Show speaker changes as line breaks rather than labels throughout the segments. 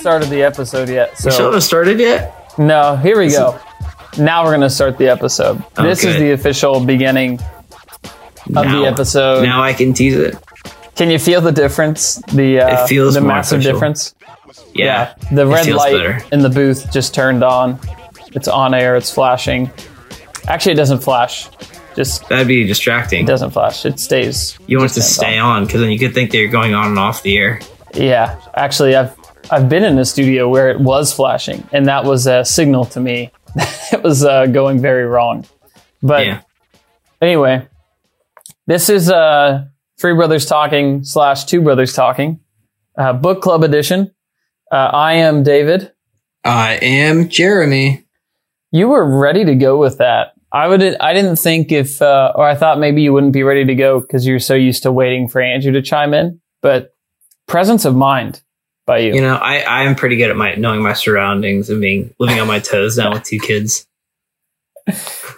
started the episode yet.
We still
So
haven't started yet.
no, here we go. Now we're gonna start the episode. This is the official beginning of
Now-
the episode.
Now I can tease it.
Can you feel the difference? The uh,
It feels
the massive
official.
difference.
Yeah,
the red light
better.
in the booth just turned on. It's on air. It's flashing. Actually, it doesn't flash. Just
That'd be distracting.
it doesn't flash. It stays.
You want it to stay on because then you could think that you're going on and off the air.
Yeah, actually, I've I've been in a studio where it was flashing, and that was a signal to me it was uh, going very wrong. But
Yeah.
anyway, this is uh, Three Brothers Talking slash Two Brothers Talking, uh, book club edition. Uh, I am David.
I am Jeremy.
You were ready to go with that. I would. I didn't think if, uh, or I thought maybe you wouldn't be ready to go because you're so used to waiting for Andrew to chime in. But presence of mind by you.
You know, I I am pretty good at my knowing my surroundings and being living on my toes now with two kids.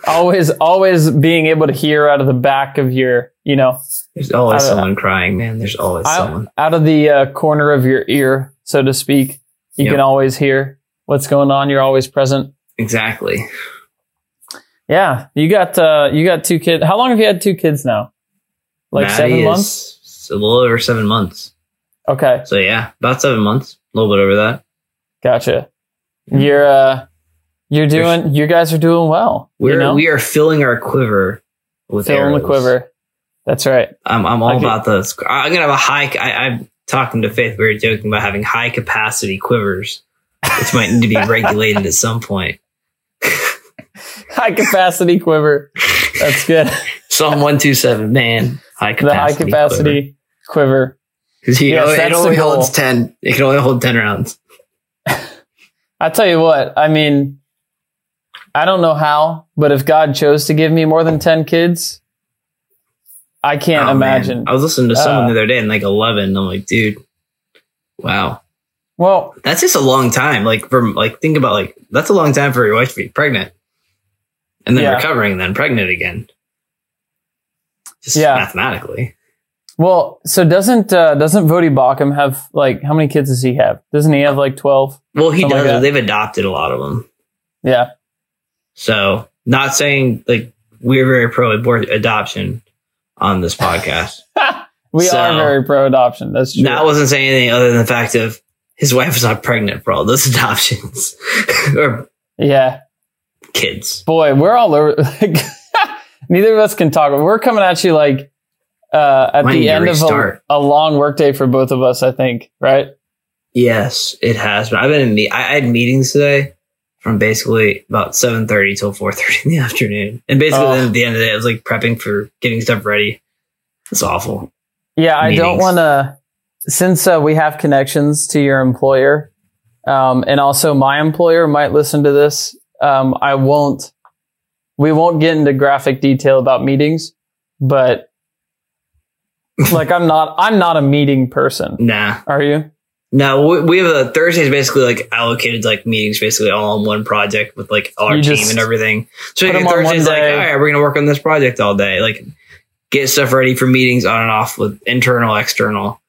always always being able to hear out of the back of your you know
There's always someone crying, man. There's always
out,
someone.
out of the uh, corner of your ear so to speak you
Yep.
can always hear what's going on you're always present
Exactly.
yeah you got uh you got two kids how long have you had two kids now like
Maddie
seven months
A little over seven months.
Okay
So yeah, about seven months. A little bit over that.
gotcha you're uh you're doing you guys are doing well
We're
you know
we are filling our quiver with
filling the quiver that's right
I'm I'm all
Okay.
about this. I'm gonna have a high. I, I'm talking to Faith. We were joking about having high capacity quivers, which might need to be regulated at some point.
high capacity quiver that's good
Psalm one two seven, man, high capacity.
the high capacity quiver
because
Yes,
it
that's the
only holds ten. It can only hold ten rounds.
I tell you what, I mean, I don't know how, but if God chose to give me more than 10 kids, I can't
Oh, man.
imagine.
I was listening to someone
Uh,
the other day and like eleven. And I'm like, dude, wow,
Well,
that's just a long time. Like from like think about like that's a long time for your wife to be pregnant, and then
Yeah.
recovering, and then pregnant again. Just
Yeah.
mathematically.
Well, so doesn't uh, doesn't Voddie Baucham have like how many kids does he have? Doesn't he have like 12?
Well, he
Something like
does. They've adopted a lot of them.
Yeah.
So, not saying like we're very pro adoption on this podcast.
we
So-
are very pro adoption. That's true.
That wasn't saying anything other than the fact of his wife was not pregnant for all those adoptions or
yeah.
kids.
Boy, we're all over. Like, neither of us can talk. We're coming at you like uh, at the end of a, a long workday for both of us, I think, right?
Yes, it has. But I've been in. Me- I, had meetings today from basically about seven thirty till four thirty in the afternoon, and basically
Oh.
then at the end of the day, I was like prepping for getting stuff ready. It's awful.
Yeah, I don't want to. Since uh, we have connections to your employer, um, and also my employer might listen to this, um, I won't. We won't get into graphic detail about meetings, but like I'm not. I'm not a meeting person.
Nah,
Are you?
No, we, we have a Thursdays basically like allocated like meetings basically all on one project with like our
You
team and everything. So like,
'em on one
Thursdays like, all right, we're gonna work on this project all day. Like get stuff ready for meetings on and off with internal, external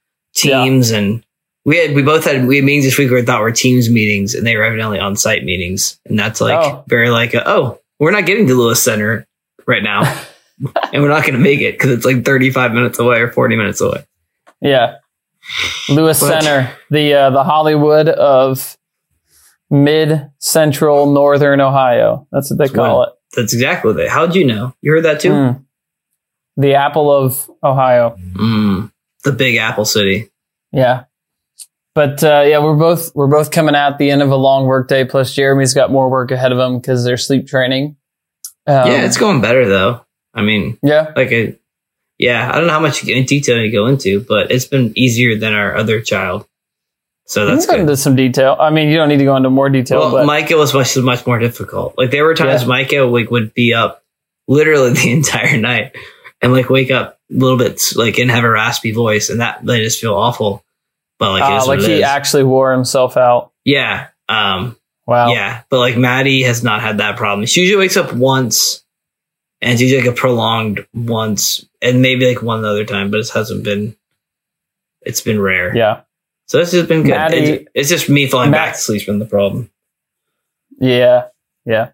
Yeah.
teams and we had we both had we had meetings this week we thought were teams meetings and they were evidently on site meetings. And that's like
Oh.
very like a, oh, we're not getting to Lewis Center right now. and we're not gonna make it because it's like 35 minutes away or 40 minutes away.
Yeah. Lewis
But-
Center, the uh, the Hollywood of mid central northern Ohio. That's what they call it.
That's exactly what they how'd you know? You heard that too?
Mm. The apple of Ohio.
Mm, the big Apple City.
Yeah. But uh, yeah, we're both we're both coming at the end of a long workday. Plus, Jeremy's got more work ahead of him because they're sleep training. Um,
yeah, it's going better though. I mean,
yeah,
like a, yeah, I don't know how much detail you go into, but it's been easier than our other child. So that's good.
into some detail. I mean, you don't need to go into more detail,
Well,
but
Micah was much much more difficult. Like there were times
Yeah.
Micah like would be up literally the entire night and like wake up a little bit like and have a raspy voice, and that made us feel awful. But like, it
uh, like he
is.
actually wore himself out.
yeah, um,
Wow.
Yeah, but like Maddie has not had that problem. She usually wakes up once, and she's like a prolonged once, and maybe like one other time, but it hasn't been. It's been rare.
Yeah.
So this has been good.
Maddie-
It- it's just me falling
Matt-
back to sleep's been the problem.
Yeah, yeah.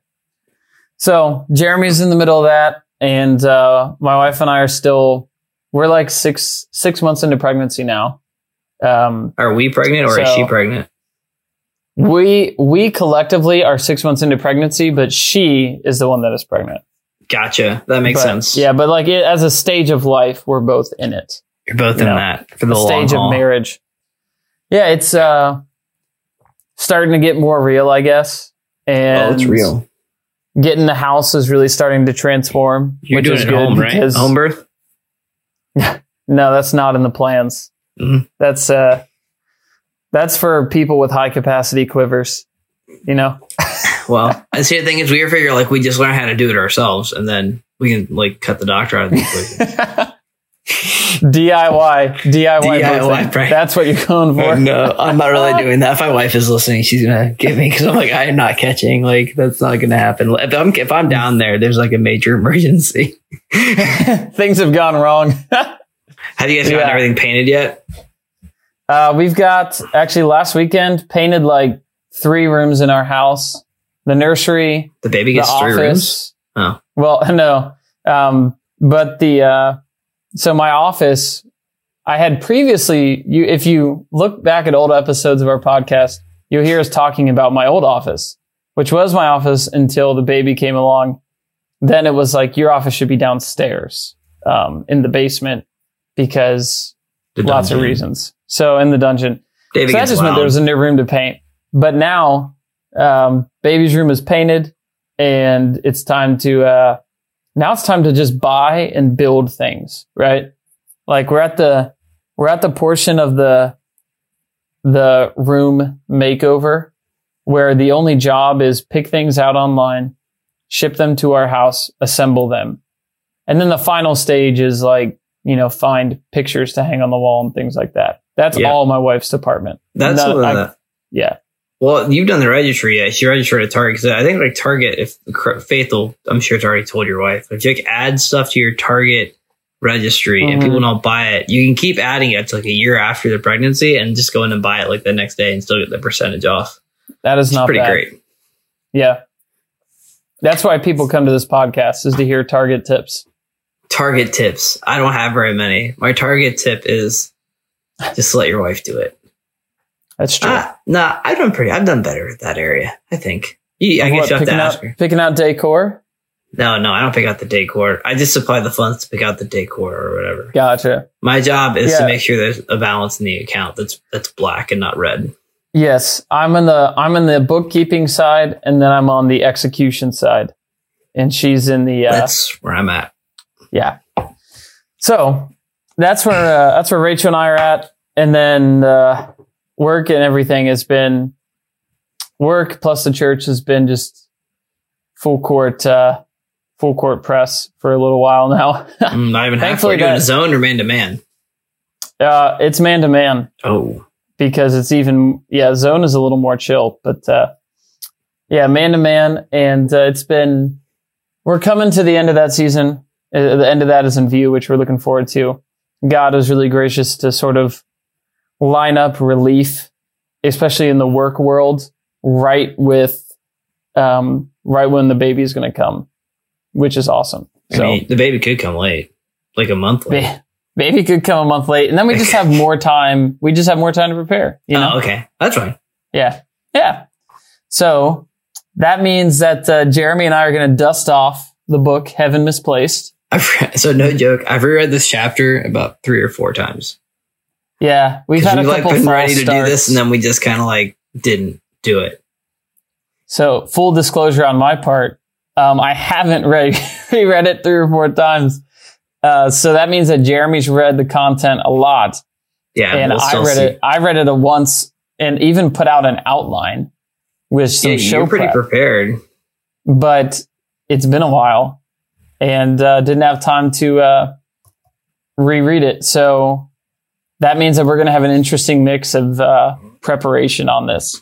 So Jeremy's in the middle of that, and uh, my wife and I are still we're like six six months into pregnancy now. Um,
Are we pregnant or is she pregnant?
we we collectively are six months into pregnancy, but she is the one that is pregnant.
Gotcha. That makes
But,
sense.
Yeah, but like it, as a stage of life, we're both in it.
You're both in
No.
that for the
The
long
stage
haul.
of marriage. Yeah, it's uh starting to get more real, I guess. And
Oh, it's real.
Getting the house is really starting to transform.
You're
which
doing
is
it
good
home, right? Home birth?
No, that's not in the plans.
Mhm.
That's uh that's for people with high capacity quivers. You know?
Well, I see the thing is we were figuring like we just learn how to do it ourselves and then we can like cut the doctor out of the equation.
DIY, DIY,
DIY,
That's what you're going for.
no, I'm not really doing that. If my wife is listening, she's gonna get me because I'm like, I am not catching. Like, that's not gonna happen. If I'm if I'm down there, there's like a major emergency.
Things have gone wrong.
Have you guys gotten
Yeah.
everything painted yet?
Uh, we've got actually last weekend painted like three rooms in our house. The nursery,
The baby
the
gets three rooms.
office.
Oh.
Well, no. Um, but the uh, so my office, I had previously. You, if you look back at old episodes of our podcast, you'll hear us talking about my old office, which was my office until the baby came along. Then it was like your office should be downstairs um, in the basement because
The
lots of reasons. So in the dungeon.
David
So that just meant there was a new room to paint. But now, um, baby's room is painted and it's time to, uh, now it's time to just buy and build things, right? Like we're at the, we're at the portion of the, the room makeover where the only job is pick things out online, ship them to our house, assemble them. And then the final stage is like, you know, find pictures to hang on the wall and things like that. That's
Yeah.
all my wife's department.
That's
None- I- yeah.
Well, you've done the registry yet. She registered at Target. 'Cause I think like Target, if Faithful, I'm sure it's already told your wife. If you like add stuff to your Target registry and
Mhm.
people don't buy it, you can keep adding it to like a year after the pregnancy and just go in and buy it like the next day and still get the percentage off.
That is
It's
not
pretty
bad.
great.
Yeah. That's why people come to this podcast is to hear Target tips.
Target tips. I don't have very many. My Target tip is just let your wife do it.
That's true.
Ah, nah, I've done pretty. I've done better at that area. I think. You, I
What,
guess you have to
picking
ask
out,
her.
picking out decor.
No, no, I don't pick out the decor. I just supply the funds to pick out the decor or whatever.
Gotcha.
My job is
Yeah.
to make sure there's a balance in the account that's that's black and not red.
Yes, I'm in the I'm in the bookkeeping side, and then I'm on the execution side, and she's in the uh,
That's where I'm at.
yeah. So that's where uh, that's where Rachel and I are at, and then uh, work and everything has been work plus the church has been just full court uh, full court press for a little while now.
Mm, not even halfway. Doing
that-
zone or man to man.
uh, it's man to man.
Oh,
because it's even yeah zone is a little more chill but uh yeah man to man and uh, it's been we're coming to the end of that season uh, the end of that is in view which we're looking forward to god is really gracious to sort of line up relief especially in the work world right with um right when the baby is going to come which is awesome
I
so
mean, the baby could come late, like a month late.
ba- baby could come a month late and then we just have more time we just have more time to prepare you know
Oh, okay, that's right.
Yeah. Yeah. So that means that uh, Jeremy and I are going to dust off the book Heaven Misplaced.
I've re- so no joke. I've reread this chapter about three or four times.
Yeah. We've had a
like
couple
been
false
ready to do this, and then we just kind of like didn't do it.
so full disclosure on my part, um, I haven't read, reread it three or four times. Uh, so that means that Jeremy's read the content a lot
Yeah,
and
we'll
I read
see.
it. I read it a once and even put out an outline with some
Yeah,
show
you're pretty
prep.
prepared.
but it's been a while and uh, didn't have time to uh, reread it. So that means that we're going to have an interesting mix of uh, preparation on this.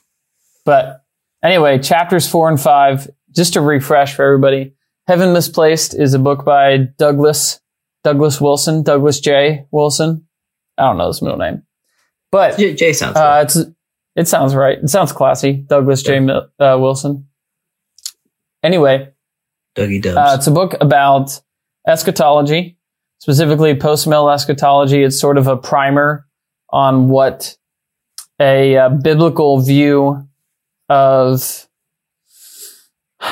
But anyway, chapters four and five, just to refresh for everybody. Heaven Misplaced is a book by Douglas Douglas Wilson, Douglas J. Wilson. I don't know his middle name. But
J, J sounds.
uh, it's it sounds right. It sounds classy. Douglas J. Mil- uh, Wilson. Anyway.
Dougie Dubs.
uh, it's a book about eschatology, specifically post-mill eschatology. It's sort of a primer on what a uh, biblical view of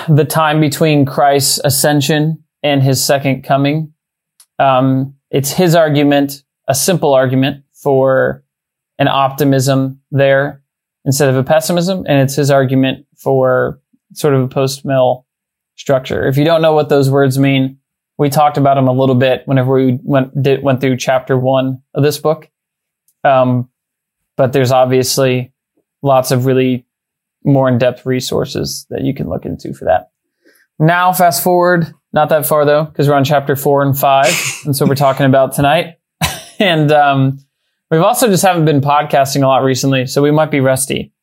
the time between Christ's ascension and his second coming. Um, it's his argument, a simple argument for an optimism there instead of a pessimism, and it's his argument for sort of a post-mill structure. If you don't know what those words mean, we talked about them a little bit whenever we went did, went through chapter one of this book. Um, but there's obviously lots of really more in-depth resources that you can look into for that. Now, fast forward, not that far though, because we're on chapter four and five, and so we're talking about tonight. and um, we've also just haven't been podcasting a lot recently, so we might be rusty.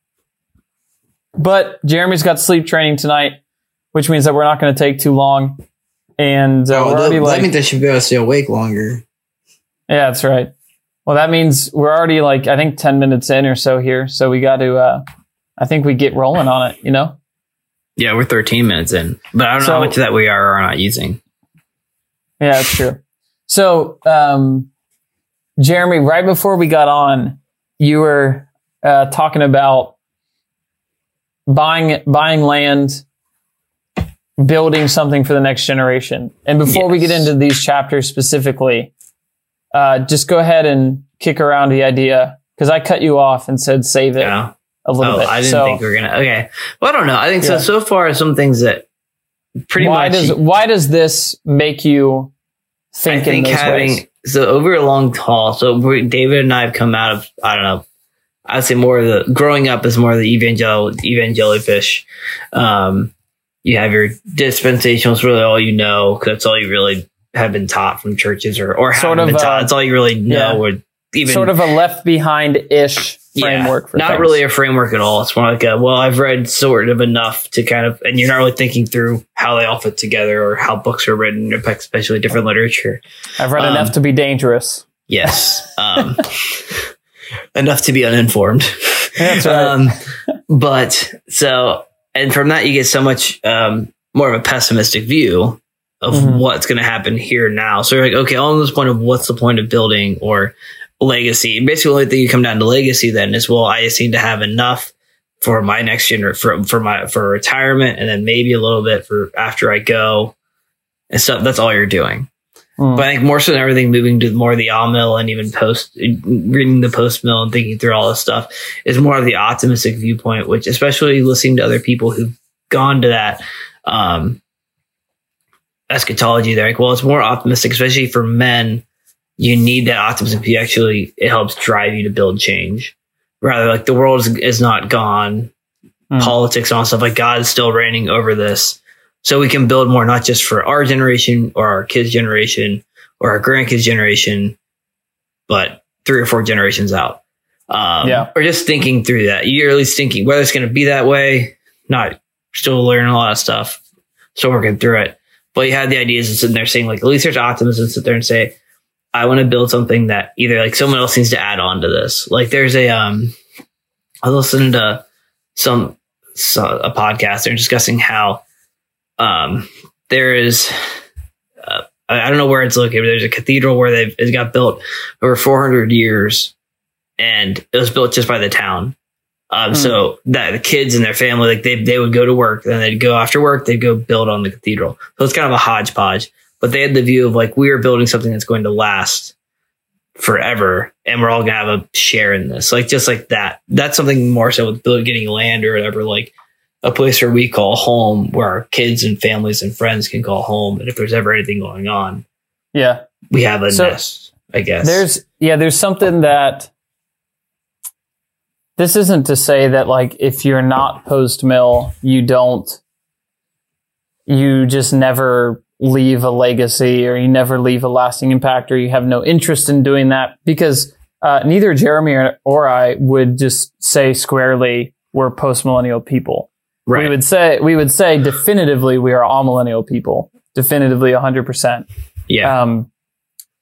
But Jeremy's got sleep training tonight, which means that we're not going to take too long. And uh,
oh,
we're
that,
already
that
like,
means they should be able to stay awake longer.
yeah, that's right. Well, that means we're already like I think ten minutes in or so here, so we got to. Uh, I think we get rolling on it. You know.
yeah, we're 13 minutes in, but I don't know how much of that we are or are not using.
Yeah, that's true. So, um, Jeremy, right before we got on, you were uh, talking about buying buying land, building something for the next generation. And before we get into these chapters specifically, uh, just go ahead and kick around the idea because I cut you off and said save it
Yeah.
a little
Oh,
bit.
I didn't
so
think we were gonna. Okay. Well, I don't know. I think
Yeah.
so. So far, some things that pretty
why
much.
does why does this make you think,
I think having
ways?
so over a long haul. So we, David and I have come out of I don't know. I'd say more of the growing up is more of the evangel evangelifish. Um, you have your dispensationals, really all you know, 'cause that's all you really have been taught from churches, or or
Sort of,
been taught.
uh,
That's all you really know.
yeah.
Or even
sort of a left behind ish
yeah,
framework for
not
things.
really a framework at all. It's more like a well, I've read sort of enough to kind of, and you're not really thinking through how they all fit together or how books are written, especially different literature.
I've read
um,
enough to be dangerous.
Yes. Um, enough to be uninformed.
That's right.
Um, but so, and from that, you get so much um, more of a pessimistic view of
Mhm.
what's going to happen here now. So you're like, okay, on this point of what's the point of building or legacy? Basically, the only thing you come down to legacy then is, well, I need to have enough for my next gener for for my for retirement, and then maybe a little bit for after I go, and stuff. That's all you're doing.
Mm.
But I think more so than everything, moving to more of the amill and even post reading the post mill and thinking through all this stuff is more of the optimistic viewpoint, which especially listening to other people who've gone to that um, eschatology, they're like, well, it's more optimistic, especially for men. You need that optimism. to actually, it helps drive you to build change. Rather, like the world is, is not gone.
Mm.
Politics and all stuff like God is still reigning over this so we can build more not just for our generation or our kids generation or our grandkids generation but three or four generations out. Um,
Yeah.
or just thinking through that. You're at least thinking whether it's going to be that way not still learning a lot of stuff still working through it. But you have the ideas and sitting there saying like at least there's optimism sit there and say i want to build something that either like someone else needs to add on to this. Like there's a um i was listening to some so, a podcast they're discussing how um, there is uh, I don't know where it's located. But there's a cathedral where they've it got built over 400 years, and it was built just by the town. Um,
Hmm.
So that the kids and their family, like they they would go to work, then they'd go after work, they'd go build on the cathedral. So it's kind of a hodgepodge. But they had the view of like we are building something that's going to last forever, and we're all gonna have a share in this. Like just like that. That's something more so with building getting land or whatever. Like a place where we call home, where our kids and families and friends can call home. And if there's ever anything going on,
yeah.
we have a
So,
nest, I guess.
There's yeah, there's something that this isn't to say that like if you're not post mill, you don't you just never leave a legacy or you never leave a lasting impact or you have no interest in doing that because uh, neither Jeremy or, or I would just say squarely we're post millennial people.
Right.
We would say we would say definitively we are amillennial people. Definitively 100%.
yeah.
Um,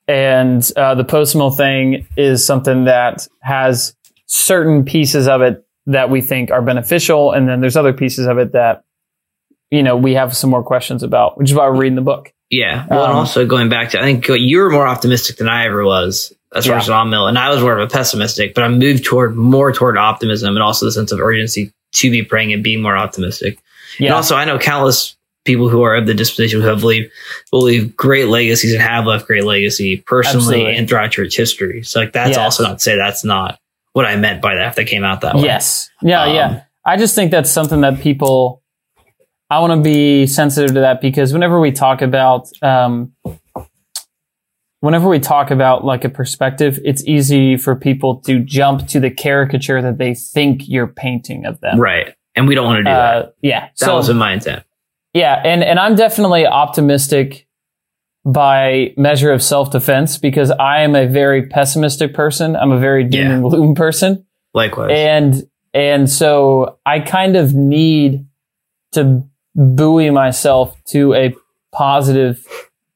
and uh, the post mill thing is something that has certain pieces of it that we think are beneficial, and then there's other pieces of it that you know we have some more questions about, which is why we're reading the book.
Yeah. Well, and
Um,
also going back to, I think you were more optimistic than I ever was as far
Yeah.
as an mill, and I was more of a pessimistic. But I moved toward more toward optimism and also the sense of urgency to be praying and being more optimistic. And also, I know countless people who are of the disposition who have leave will leave great legacies and have left great legacy personally
Absolutely.
and throughout church history. So, like, that's also not to say that's not what I meant by that if that came out that way.
yes, yeah,
Um,
yeah. I just think that's something that people. I want to be sensitive to that because whenever we talk about, um, whenever we talk about like a perspective, it's easy for people to jump to the caricature that they think you're painting of them.
Right. And we don't want to do that.
Uh, yeah.
That
so,
wasn't my intent.
Yeah, and and I'm definitely optimistic by measure of self defense because I am a very pessimistic person. I'm a very doom
Yeah.
and gloom person,
Likewise.
and and so I kind of need to buoy myself to a positive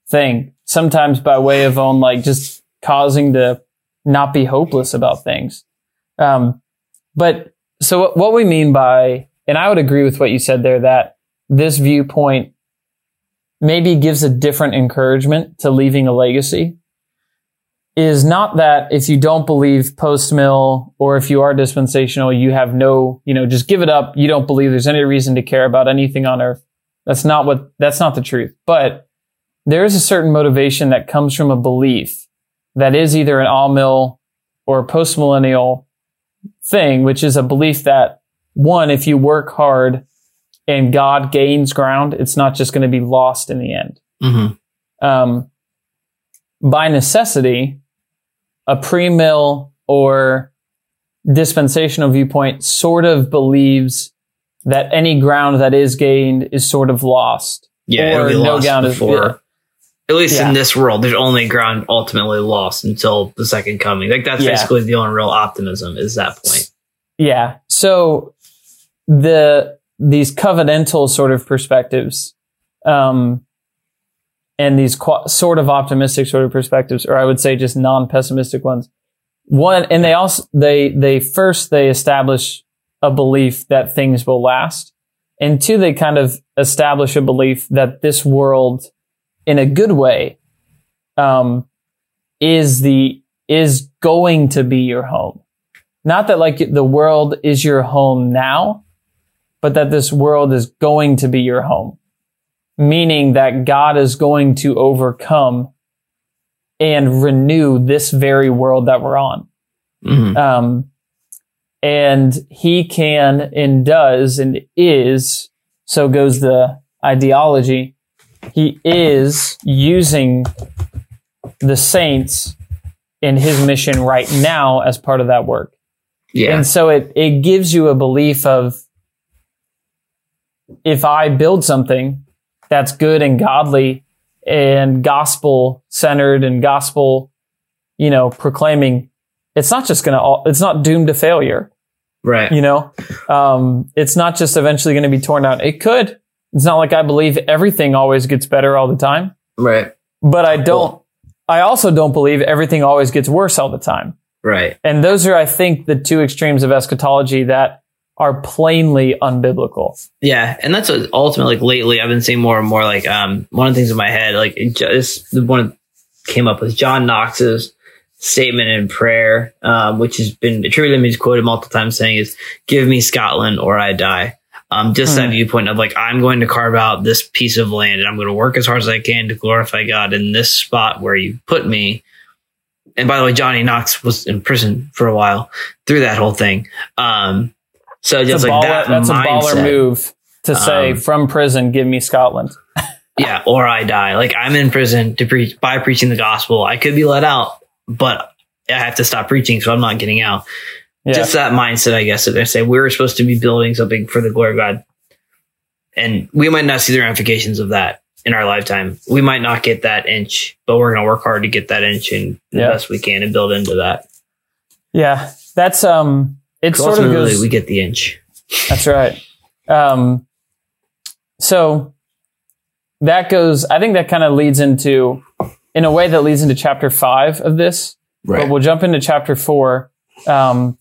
thing. Sometimes by way of own like just causing to not be hopeless about things. Um, but so what- what we mean by, and I would agree with what you said there that this viewpoint maybe gives a different encouragement to leaving a legacy is not that if you don't believe post mill or if you are dispensational, you have no, you know, just give it up. You don't believe there's any reason to care about anything on earth. That's not what, that's not the truth. But there is a certain motivation that comes from a belief that is either an amill or post millennial thing, which is a belief that one, if you work hard and God gains ground, it's not just going to be lost in the end.
hmm
Um, by necessity, a pre-mill or dispensational viewpoint sort of believes that any ground that is gained is sort of lost.
Yeah.
Or no ground is-
before.
yeah.
At least
Yeah.
in this world, there's only ground ultimately lost until the second coming. Like that's
Yeah.
basically the only real optimism is that point.
Yeah. So the these covenantal sort of perspectives, um, and these qu- sort of optimistic sort of perspectives, or I would say just non-pessimistic ones. One, and they also they they first they establish a belief that things will last, and two, they kind of establish a belief that this world, in a good way, um, is the is going to be your home not that like the world is your home now, but that this world is going to be your home. Meaning that God is going to overcome and renew this very world that we're on.
Mhm.
Um, and he can and does and is, so goes the ideology. He is using the saints in his mission right now as part of that work.
Yeah.
And so it, it gives you a belief of if I build something that's good and godly and gospel centered and gospel, you know, proclaiming, it's not just going to, it's not doomed to failure,
right.
you know? Um, it's not just eventually going to be torn down. It could. It's not like I believe everything always gets better all the time,
Right.
but I don't, I also don't believe everything always gets worse all the time.
Right.
And those are, I think, the two extremes of eschatology that are plainly unbiblical.
Yeah, and that's what ultimately like lately I've been seeing more and more like um one of the things in my head like it just the one came up with John Knox's statement in prayer, um, which has been attributed to me, he's quoted multiple times saying is give me Scotland or I die. Um, just that
Hmm.
viewpoint of like I'm going to carve out this piece of land and I'm going to work as hard as I can to glorify God in this spot where you put me. And by the way, Johnny Knox was in prison for a while through that whole thing. Um, so
It's
just like
baller,
that
that's
mindset
a baller move to say
Um,
from prison, give me Scotland.
yeah, or I die. Like I'm in prison to preach by preaching the gospel. I could be let out, but I have to stop preaching, so I'm not getting out.
Yeah.
Just that mindset, I guess, that they say we're supposed to be building something for the glory of God, and we might not see the ramifications of that in our lifetime. We might not get that inch, but we're going to work hard to get that inch and the
Yeah.
best we can and build into that.
yeah. That's, um, it
'Cause
sort of
ultimately,
goes,
we get the inch.
That's right. Um, so that goes, I think that kind of leads into, in a way that leads into chapter five of this, but we'll jump into chapter four. Um,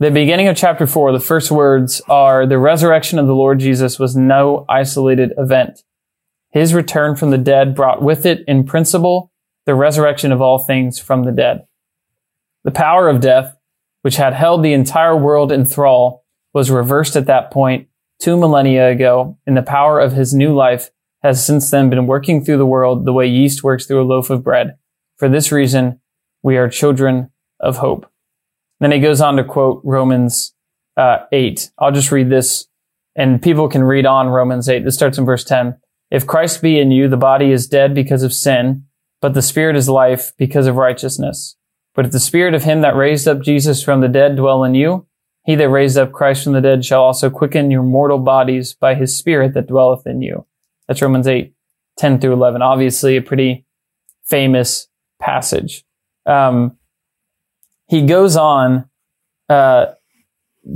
the beginning of chapter four, the first words are the resurrection of the Lord Jesus was no isolated event. His return from the dead brought with it, in principle, the resurrection of all things from the dead. The power of death, which had held the entire world in thrall, was reversed at that point two millennia ago, and the power of his new life has since then been working through the world the way yeast works through a loaf of bread. For this reason, we are children of hope. Then he goes on to quote Romans uh, 8. I'll just read this and people can read on Romans 8. This starts in verse 10. If Christ be in you, the body is dead because of sin, but the spirit is life because of righteousness. But if the spirit of him that raised up Jesus from the dead dwell in you, he that raised up Christ from the dead shall also quicken your mortal bodies by his spirit that dwelleth in you. That's Romans 8, 10 through 11. Obviously a pretty famous passage. Um, he goes on, uh,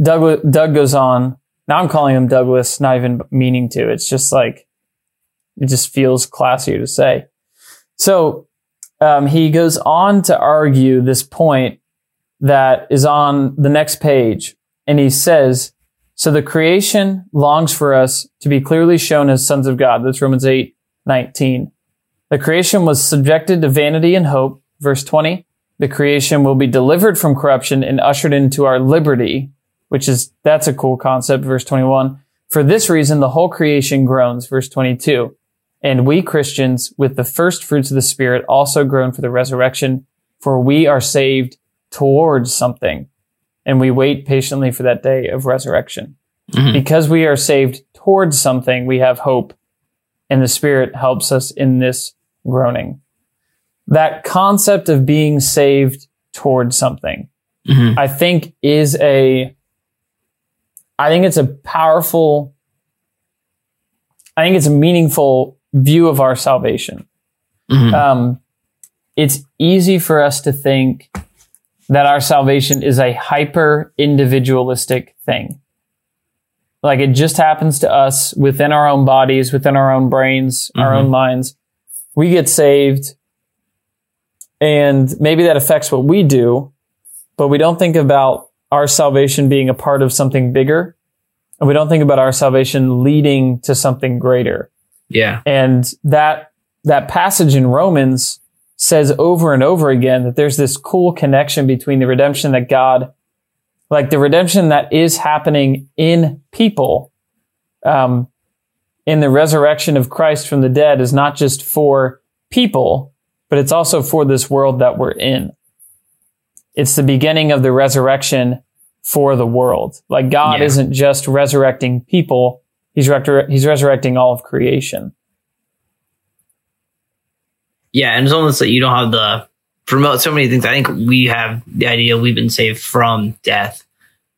Doug, Doug goes on. Now I'm calling him Douglas, not even meaning to. It's just like, it just feels classier to say. So, um, he goes on to argue this point that is on the next page. And he says, so the creation longs for us to be clearly shown as sons of God. That's Romans 8, 19. The creation was subjected to vanity and hope. Verse 20 the creation will be delivered from corruption and ushered into our liberty, which is, that's a cool concept. Verse 21. For this reason, the whole creation groans. Verse 22. And we Christians, with the first fruits of the Spirit, also groan for the resurrection, for we are saved towards something. And we wait patiently for that day of resurrection. Mm-hmm. Because we are saved towards something, we have hope. And the Spirit helps us in this groaning that concept of being saved towards something, mm-hmm. I think is a, I think it's a powerful, I think it's a meaningful view of our salvation. Mm-hmm. Um, it's easy for us to think that our salvation is a hyper individualistic thing. Like it just happens to us within our own bodies, within our own brains, mm-hmm. our own minds. We get saved and maybe that affects what we do, but we don't think about our salvation being a part of something bigger. And we don't think about our salvation leading to something greater.
Yeah.
And that, that passage in Romans says over and over again that there's this cool connection between the redemption that God, like the redemption that is happening in people, um, in the resurrection of Christ from the dead is not just for people, but it's also for this world that we're in. It's the beginning of the resurrection for the world. Like God yeah. isn't just resurrecting people. He's, re- he's resurrecting all of creation.
Yeah. And it's almost that you don't have the, promote so many things. I think we have the idea we've been saved from death.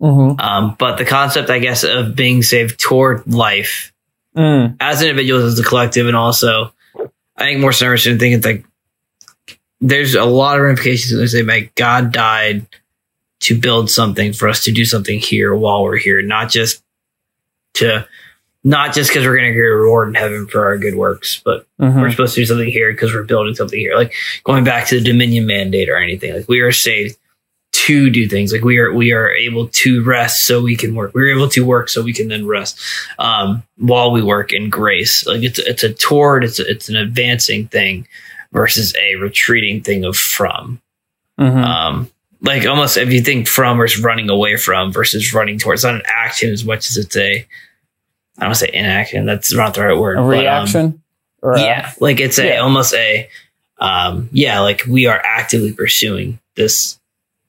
Mm-hmm. Um, but the concept, I guess, of being saved toward life mm. as individuals, as a collective, and also I think more so think it's like there's a lot of ramifications when they say like God died to build something for us to do something here while we're here, not just to not just because we're going to get a reward in heaven for our good works, but mm-hmm. we're supposed to do something here because we're building something here. Like going back to the Dominion mandate or anything, like we are saved to do things. Like we are we are able to rest so we can work. We're able to work so we can then rest um, while we work in grace. Like it's it's a toward it's a, it's an advancing thing versus a retreating thing of from. Mm-hmm. Um, like almost if you think from or running away from versus running towards, it's not an action as much as it's a, I don't want to say inaction. That's not the right word.
A reaction.
But, um, yeah, a, like it's a yeah. almost a, um, yeah, like we are actively pursuing this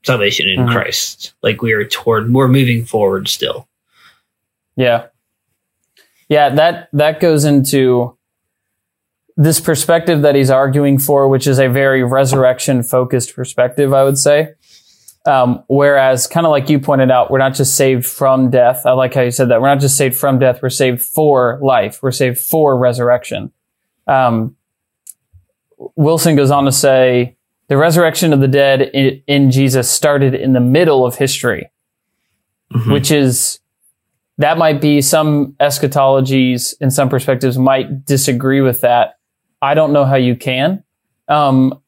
salvation in mm-hmm. Christ. Like we are toward, we're moving forward still.
Yeah. Yeah, that that goes into this perspective that he's arguing for, which is a very resurrection focused perspective, I would say. Um, whereas, kind of like you pointed out, we're not just saved from death. I like how you said that. We're not just saved from death. We're saved for life. We're saved for resurrection. Um, Wilson goes on to say the resurrection of the dead in, in Jesus started in the middle of history, mm-hmm. which is that might be some eschatologies in some perspectives might disagree with that I don't know how you can. Um,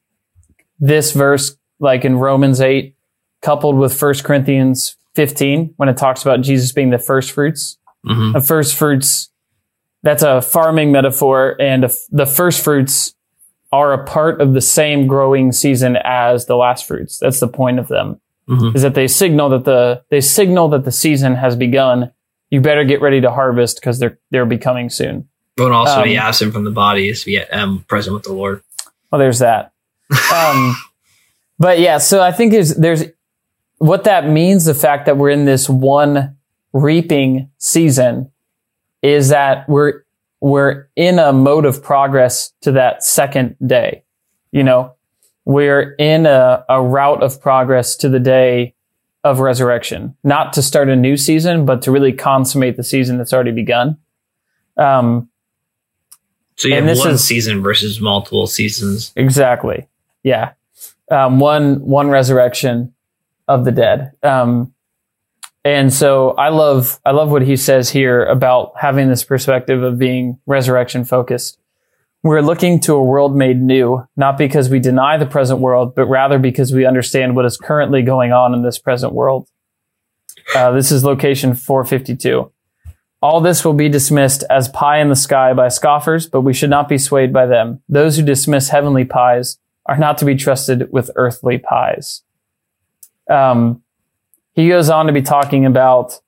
this verse, like in Romans 8, coupled with 1 Corinthians 15 when it talks about Jesus being the first fruits.
hmm
The first fruits, that's a farming metaphor, and the- the first fruits are a part of the same growing season as the last fruits. That's the point of them,
Mhm.
is that they signal that the they signal that the season has begun. You better get ready to harvest because they're they're becoming soon.
But also be
Um,
absent from the body is yet um, present with the Lord.
Well, there's that. Um, but yeah, so I think there's there's what that means. The fact that we're in this one reaping season is that we're we're in a mode of progress to that second day. You know, we're in a, a route of progress to the day of resurrection, not to start a new season, but to really consummate the season that's already begun. Um,
So you
And
have
this
one
is-
season versus multiple seasons.
Exactly. Yeah. Um, one one resurrection of the dead. Um, and so I love I love what he says here about having this perspective of being resurrection focused. We're looking to a world made new, not because we deny the present world, but rather because we understand what is currently going on in this present world. Uh, this is location 452. All this will be dismissed as pie in the sky by scoffers, but we should not be swayed by them. Those who dismiss heavenly pies are not to be trusted with earthly pies. Um, he goes on to be talking about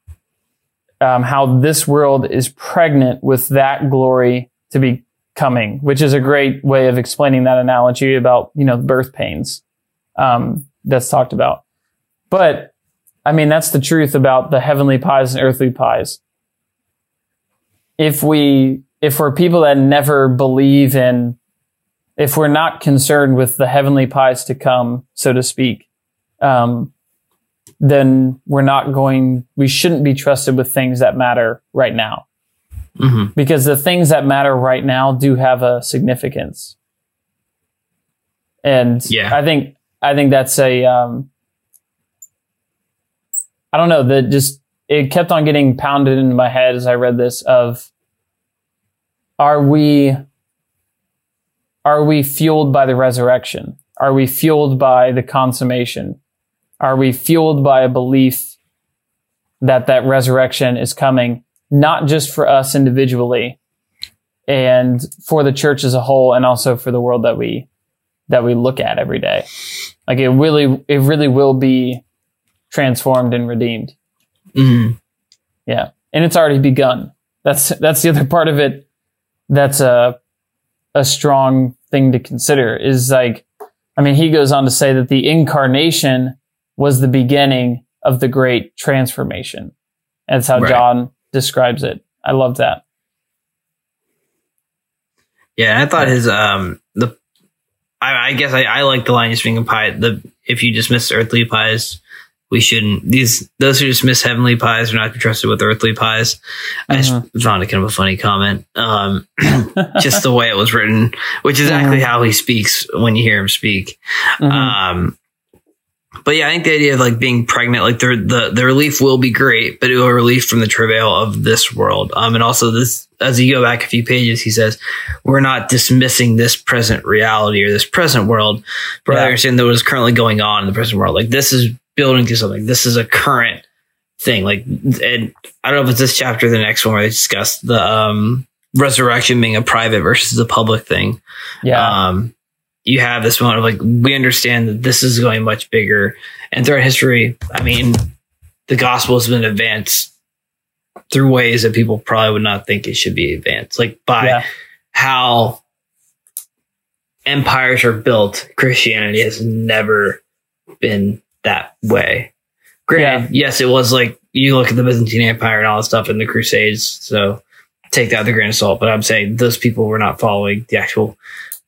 um, how this world is pregnant with that glory to be coming, which is a great way of explaining that analogy about you know birth pains um, that's talked about. But I mean, that's the truth about the heavenly pies and earthly pies if we if we're people that never believe in if we're not concerned with the heavenly pies to come so to speak um, then we're not going we shouldn't be trusted with things that matter right now.
Hmm
because the things that matter right now do have a significance. And
Yeah.
i think i think that's a um i don't know that just it kept on getting pounded into my head as i read this of are we are we fueled by the resurrection? Are we fueled by the consummation? Are we fueled by a belief that that resurrection is coming not just for us individually and for the church as a whole and also for the world that we that we look at every day? Like it really it really will be transformed and redeemed
hmm
yeah. And it's already begun. That's that's the other part of it that's a a strong thing to consider is like i mean he goes on to say that the incarnation was the beginning of the great transformation. That's how
Right.
john describes it. I love that.
Yeah, I thought his um the I, I guess I, I like the line just being pie. The if you dismiss earthly pies, we shouldn't. These those who dismiss heavenly pies are not to be trusted with earthly pies. I just found it kind of a funny comment. Um, just the way it was written, which is exactly how he speaks when you hear him speak.
Mhm.
Um, but yeah, I think the idea of like being pregnant, like the the the relief will be great, but it will relief from the travail of this world. Um, and also this, as you go back a few pages, he says, we're not dismissing this present reality or this present world, but
Yeah.
rather understand that what is currently going on in the present world. Like this is building to something. This is a current thing. Like, and I don't know if it's this chapter or the next one where they discuss the um resurrection being a private versus a public thing
yeah
um, you have this moment of like we understand that this is going much bigger and throughout history i mean the gospel has been advanced through ways that people probably would not think it should be advanced like by
Yeah.
how empires are built christianity has never been that way. Granted yes it was like you look at the byzantine empire and all that stuff in the crusades so take that with a grain of salt but i'm saying those people were not following the actual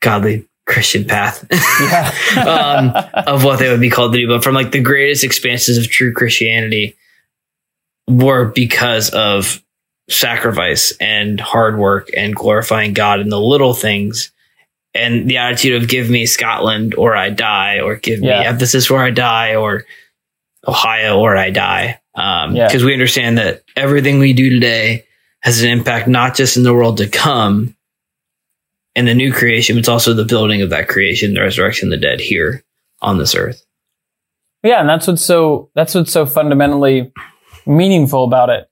godly christian path
yeah
um, of what they would be called to do. But from like the greatest expanses of true christianity were because of sacrifice and hard work and glorifying god in the little things and the attitude of give me scotland or i die or give me
Yeah.
ephesus or i die or ohio or i die um
Yeah.
because we understand that everything we do today has an impact not just in the world to come and the new creation, but it's also the building of that creation, the resurrection of the dead here on this earth.
Yeah, and that's what's so that's what's so fundamentally meaningful about it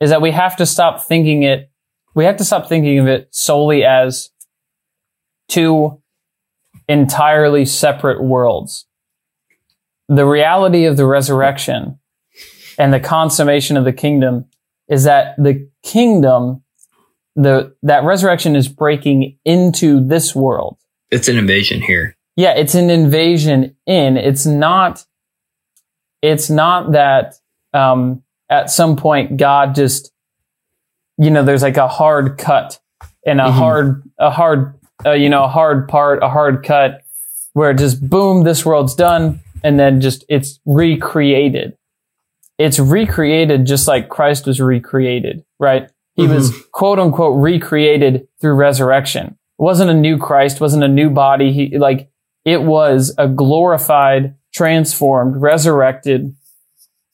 is that we have to stop thinking it we have to stop thinking of it solely as two entirely separate worlds. The reality of the resurrection and the consummation of the kingdom is that the kingdom the that resurrection is breaking into this world.
It's an invasion here.
Yeah, it's an invasion in. It's not it's not that um, at some point God just, you know, there's like a hard cut and a
Mhm.
hard, a hard, uh, you know, a hard part, a hard cut where just boom, this world's done. And then just it's recreated. It's recreated just like Christ was recreated, right? He was quote unquote recreated through resurrection. It wasn't a new Christ, wasn't a new body. He like it was a glorified, transformed, resurrected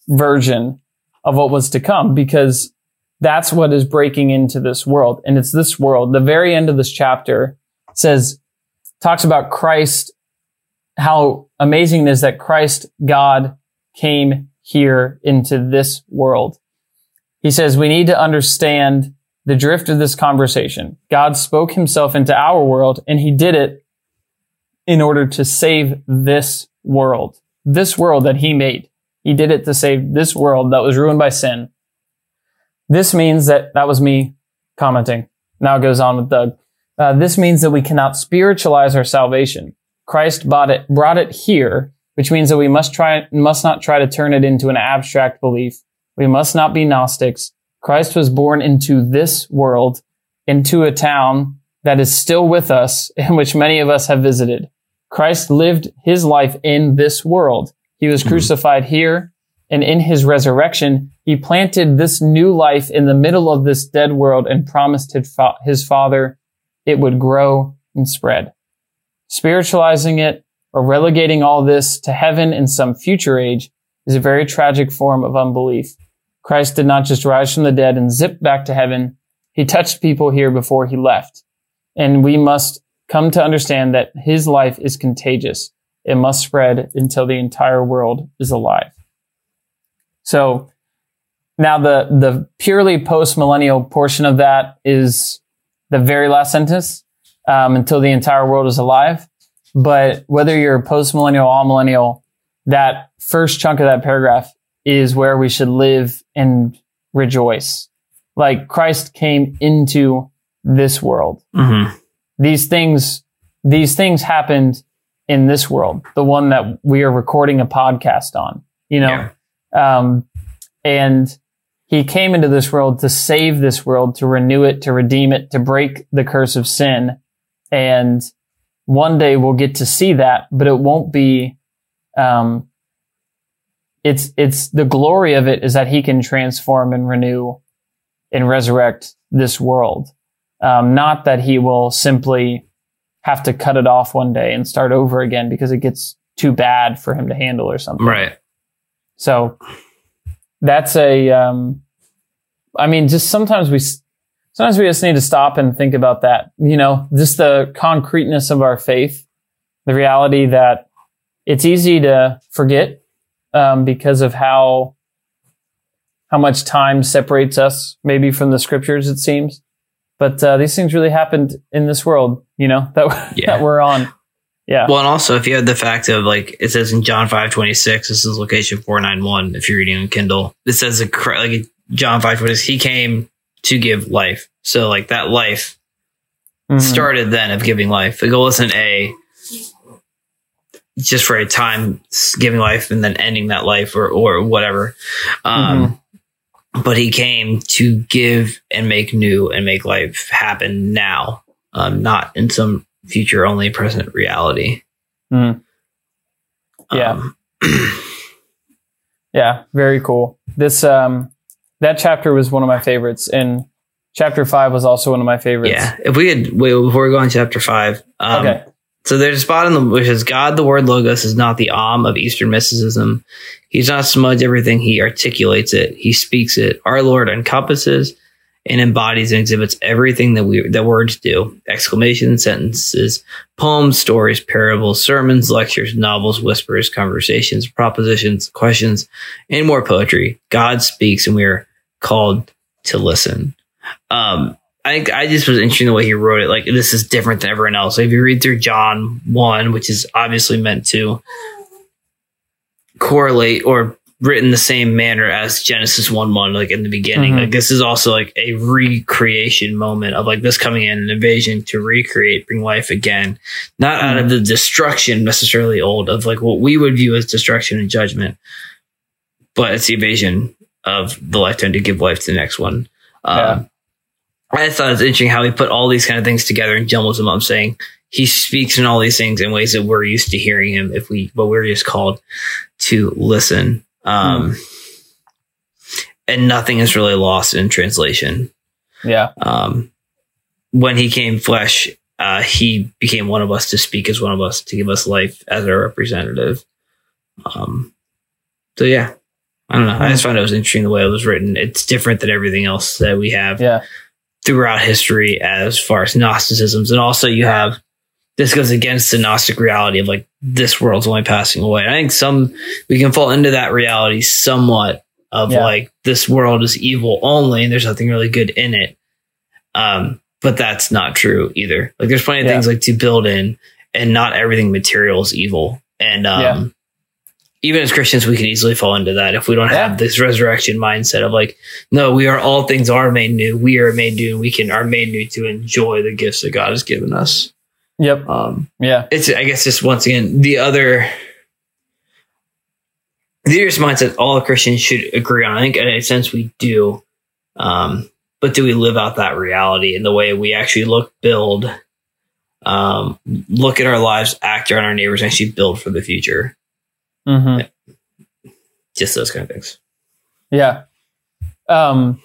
version of what was to come because that's what is breaking into this world. And it's this world. The very end of this chapter says, talks about Christ, how amazing it is that Christ, God, came here into this world. He says, we need to understand the drift of this conversation. God spoke himself into our world and he did it in order to save this world, this world that he made. He did it to save this world that was ruined by sin. This means that that was me commenting. Now it goes on with Doug. Uh, this means that we cannot spiritualize our salvation. Christ bought it, brought it here, which means that we must try, must not try to turn it into an abstract belief. We must not be Gnostics. Christ was born into this world, into a town that is still with us, and which many of us have visited. Christ lived his life in this world. He was crucified here, and in his resurrection, he planted this new life in the middle of this dead world and promised his, fa- his father it would grow and spread. Spiritualizing it or relegating all this to heaven in some future age is a very tragic form of unbelief. Christ did not just rise from the dead and zip back to heaven. He touched people here before he left. And we must come to understand that his life is contagious. It must spread until the entire world is alive. So now the, the purely post millennial portion of that is the very last sentence, um, until the entire world is alive. But whether you're post millennial, amillennial, that first chunk of that paragraph is where we should live and rejoice. Like Christ came into this world
Mm-hmm.
these things these things happened in this world the one that we are recording a podcast on you know um and he came into this world to save this world to renew it to redeem it to break the curse of sin and one day we'll get to see that but it won't be um it's it's the glory of it is that he can transform and renew and resurrect this world um, not that he will simply have to cut it off one day and start over again because it gets too bad for him to handle or something.
Right.
So that's a, um, I mean, just sometimes we, sometimes we just need to stop and think about that. You know, just the concreteness of our faith, the reality that it's easy to forget um, because of how how much time separates us, maybe from the scriptures. It seems, but uh, these things really happened in this world. You know that
Yeah.
that we're on. Yeah.
Well, and also if you have the fact of like it says in John five twenty six, this is location four nine one. If you're reading on Kindle, it says a, like John five twenty six. He came to give life. So like that life
Mhm.
started then of giving life. The goal isn't a just for a time giving life and then ending that life or or whatever. Um, But he came to give and make new and make life happen now, um, not in some future only present reality.
Mhm. Yeah.
Um,
Yeah, very cool. This um that chapter was one of my favorites, and chapter five was also one of my favorites.
yeah. If we had wait before we go on to chapter five. Um,
okay.
So there's a spot in the which is God, the word logos, is not the om of Eastern mysticism. He's not smudge everything; he articulates it, he speaks it. Our Lord encompasses and embodies and exhibits everything that we that words do. Exclamation sentences, poems, stories, parables, sermons, lectures, novels, whispers, conversations, propositions, questions, and more poetry. God speaks and we are called to listen. Um, I think I just was interesting the way he wrote it. Like this is different than everyone else. Like, if you read through John one, which is obviously meant to correlate or written the same manner as Genesis 1 1, like in the beginning.
Mhm.
Like this is also like a recreation moment of like this coming in an invasion to recreate, bring life again. Not out of the destruction necessarily old of like what we would view as destruction and judgment, but it's the invasion of the lifetime to give life to the next one. Um,
Yeah.
I thought it was interesting how he put all these kind of things together and jumbles them up, saying he speaks in all these things in ways that we're used to hearing him if we, but we're just called to listen. Um, and nothing is really lost in translation.
Yeah.
Um, when he came flesh, uh, he became one of us to speak as one of us to give us life as our representative. Um, so yeah, I don't know. I just found it was interesting the way it was written. It's different than everything else that we have
Yeah.
throughout history as far as Gnosticisms. And also you have this goes against the Gnostic reality of like this world's only passing away. I think some we can fall into that reality somewhat of
Yeah.
like this world is evil only and there's nothing really good in it. Um, but that's not true either. Like there's plenty of
Yeah.
things like to build in and not everything material is evil. And um
Yeah.
even as Christians, we can easily fall into that if we don't have this resurrection mindset of like, no, we are all things are made new. We are made new. and We can are made new to enjoy the gifts that God has given us.
Yep.
Um,
Yeah.
it's I guess just once again the other the other mindset all Christians should agree on. I think in a sense we do. Um, but do we live out that reality in the way we actually look, build, um, look at our lives, act on our neighbors, and actually build for the future?
hmm
Just those kind of things.
Yeah. Um,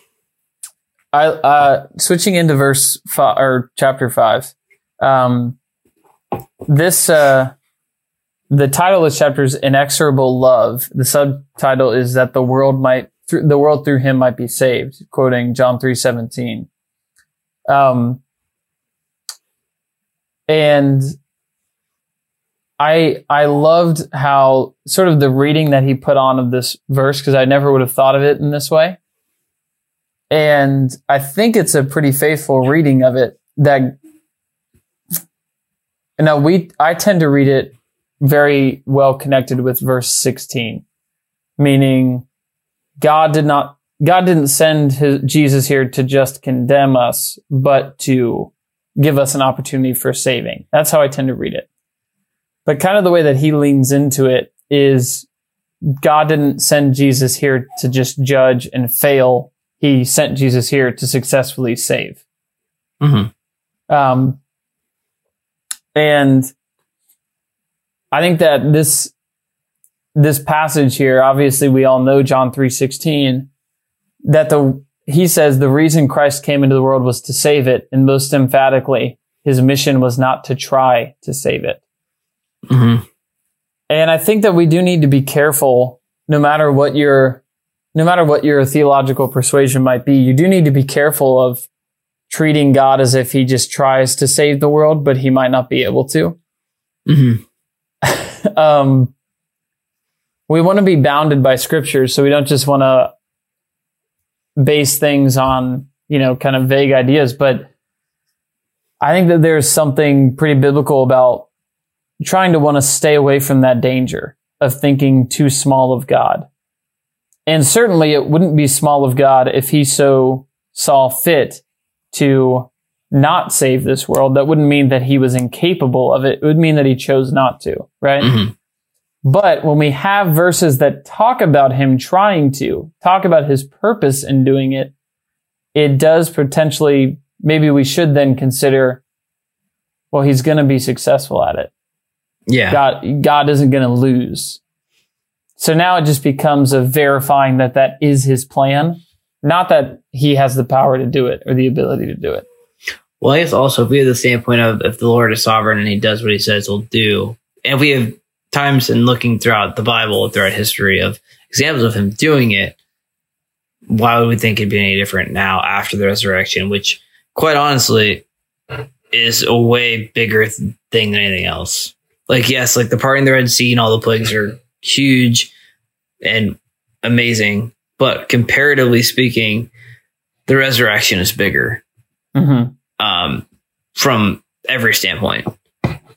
I uh, switching into verse five or chapter five. Um, this uh, the title of this chapter is "Inexorable Love." The subtitle is that the world might through the world through him might be saved. Quoting John three seventeen. Um, and I I loved how sort of the reading that he put on of this verse because I never would have thought of it in this way. And I think it's a pretty faithful reading of it that now we I tend to read it very well connected with verse 16 meaning God did not God didn't send his, Jesus here to just condemn us but to give us an opportunity for saving. That's how I tend to read it. But kind of the way that he leans into it is God didn't send Jesus here to just judge and fail. He sent Jesus here to successfully save.
Mm-hmm.
Um, and I think that this this passage here, obviously, we all know John three sixteen, that the he says the reason Christ came into the world was to save it, and most emphatically, his mission was not to try to save it.
Mm-hmm.
And I think that we do need to be careful, no matter what your, no matter what your theological persuasion might be, you do need to be careful of treating God as if he just tries to save the world, but he might not be able to.
Mm-hmm.
um, we want to be bounded by scripture, so we don't just want to base things on, you know, kind of vague ideas, but I think that there's something pretty biblical about trying to want to stay away from that danger of thinking too small of God. And certainly it wouldn't be small of God if he so saw fit to not save this world. That wouldn't mean that he was incapable of it. It would mean that he chose not to, right?
Mhm.
But when we have verses that talk about him trying to, talk about his purpose in doing it, it does potentially, maybe we should then consider, well, he's going to be successful at it.
Yeah.
God, God isn't going to lose. So now it just becomes a verifying that that is his plan, not that he has the power to do it or the ability to do it.
Well, I guess also if we have the standpoint of if the Lord is sovereign and he does what he says he'll do, and we have times in looking throughout the Bible, throughout history of examples of him doing it, why would we think it'd be any different now after the resurrection? Which, quite honestly, is a way bigger th- thing than anything else. Like, yes, like the parting the Red Sea and all the plagues are huge and amazing, but comparatively speaking, the resurrection is bigger
hmm
um, from every standpoint.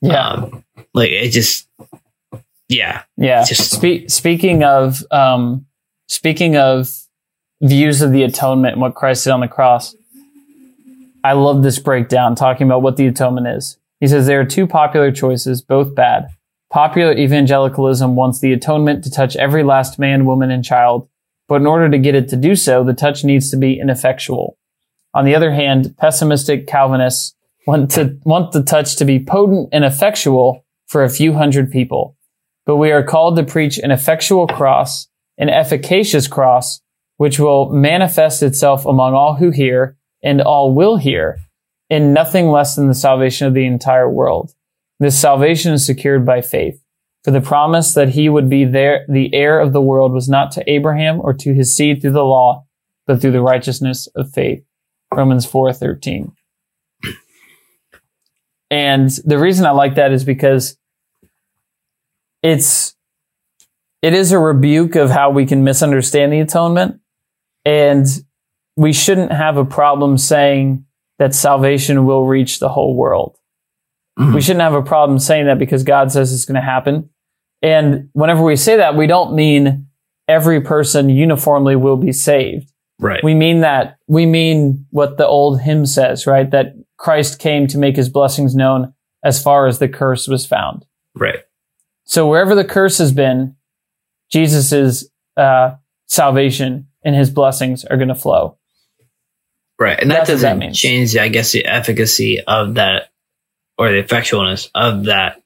Yeah.
Um, like it just, yeah,
Yeah.
Just-
Spe- speaking of um, speaking of views of the atonement and what Christ did on the cross, I love this breakdown talking about what the atonement is. He says there are two popular choices, both bad. Popular evangelicalism wants the atonement to touch every last man, woman, and child, but in order to get it to do so, the touch needs to be ineffectual. On the other hand, pessimistic Calvinists want to want the touch to be potent and effectual for a few hundred people but we are called to preach an effectual cross, an efficacious cross, which will manifest itself among all who hear, and all will hear, in nothing less than the salvation of the entire world. This salvation is secured by faith. For the promise that he would be there, the heir of the world was not to Abraham or to his seed through the law, but through the righteousness of faith. Romans 4:13. And the reason I like that is because it's it is a rebuke of how we can misunderstand the atonement and we shouldn't have a problem saying that salvation will reach the whole world
Mhm.
we shouldn't have a problem saying that because god says it's going to happen and whenever we say that we don't mean every person uniformly will be saved
right.
we mean that we mean what the old hymn says right that christ came to make his blessings known as far as the curse was found
right.
so wherever the curse has been, Jesus' uh, salvation and his blessings are going to flow.
Right. And that
That's that
doesn't
means.
change, I guess, the efficacy of that or the effectualness of that